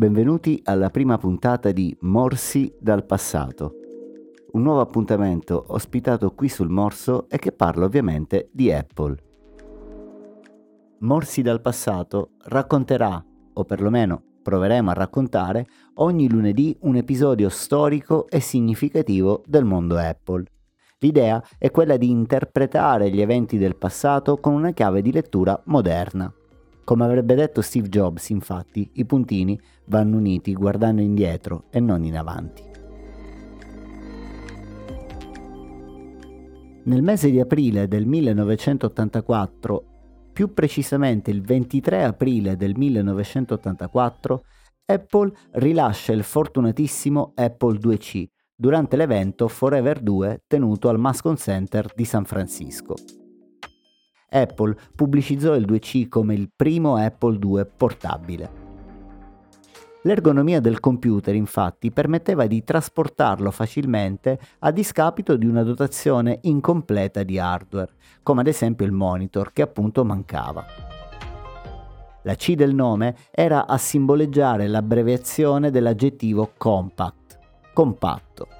Benvenuti alla prima puntata di Morsi dal passato. Un nuovo appuntamento ospitato qui sul Morso e che parla ovviamente di Apple. Morsi dal passato racconterà, o perlomeno proveremo a raccontare, ogni lunedì un episodio storico e significativo del mondo Apple. L'idea è quella di interpretare gli eventi del passato con una chiave di lettura moderna. Come avrebbe detto Steve Jobs, infatti, i puntini vanno uniti guardando indietro e non in avanti. Nel mese di aprile del 1984, più precisamente il 23 aprile del 1984, Apple rilascia il fortunatissimo Apple 2C durante l'evento Forever 2 tenuto al Mascon Center di San Francisco. Apple pubblicizzò il 2C come il primo Apple II portabile. L'ergonomia del computer infatti permetteva di trasportarlo facilmente a discapito di una dotazione incompleta di hardware, come ad esempio il monitor che appunto mancava. La C del nome era a simboleggiare l'abbreviazione dell'aggettivo compact, compatto.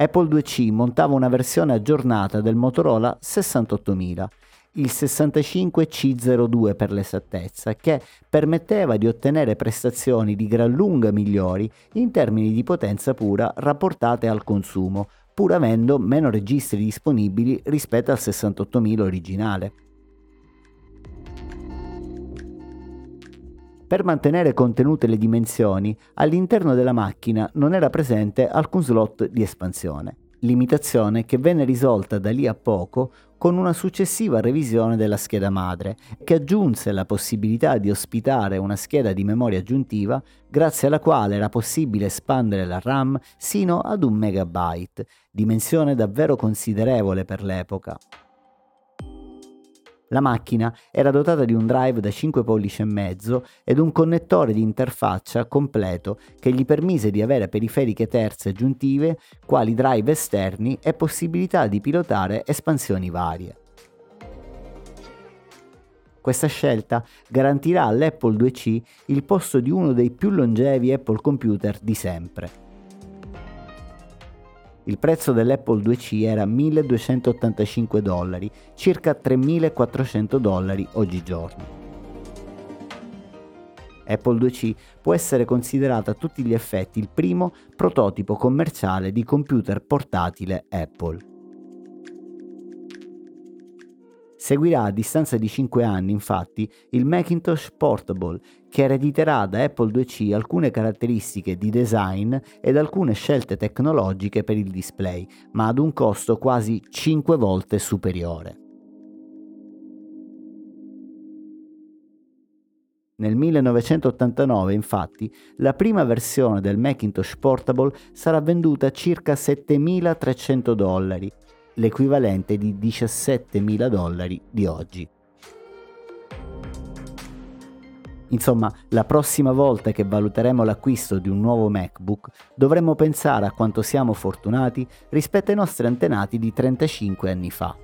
Apple 2C montava una versione aggiornata del Motorola 68000, il 65C02 per l'esattezza, che permetteva di ottenere prestazioni di gran lunga migliori in termini di potenza pura rapportate al consumo, pur avendo meno registri disponibili rispetto al 68000 originale. Per mantenere contenute le dimensioni, all'interno della macchina non era presente alcun slot di espansione, limitazione che venne risolta da lì a poco con una successiva revisione della scheda madre, che aggiunse la possibilità di ospitare una scheda di memoria aggiuntiva grazie alla quale era possibile espandere la RAM sino ad un megabyte, dimensione davvero considerevole per l'epoca. La macchina era dotata di un drive da 5 pollici e mezzo ed un connettore di interfaccia completo che gli permise di avere periferiche terze aggiuntive quali drive esterni e possibilità di pilotare espansioni varie. Questa scelta garantirà all'Apple 2C il posto di uno dei più longevi Apple computer di sempre. Il prezzo dell'Apple 2C era 1285 dollari, circa 3400 dollari oggigiorno. Apple 2C può essere considerata a tutti gli effetti il primo prototipo commerciale di computer portatile Apple. Seguirà a distanza di 5 anni, infatti, il Macintosh Portable, che erediterà da Apple 2C alcune caratteristiche di design ed alcune scelte tecnologiche per il display, ma ad un costo quasi 5 volte superiore. Nel 1989, infatti, la prima versione del Macintosh Portable sarà venduta a circa 7.300 dollari, l'equivalente di 17.000 dollari di oggi. Insomma, la prossima volta che valuteremo l'acquisto di un nuovo MacBook dovremo pensare a quanto siamo fortunati rispetto ai nostri antenati di 35 anni fa.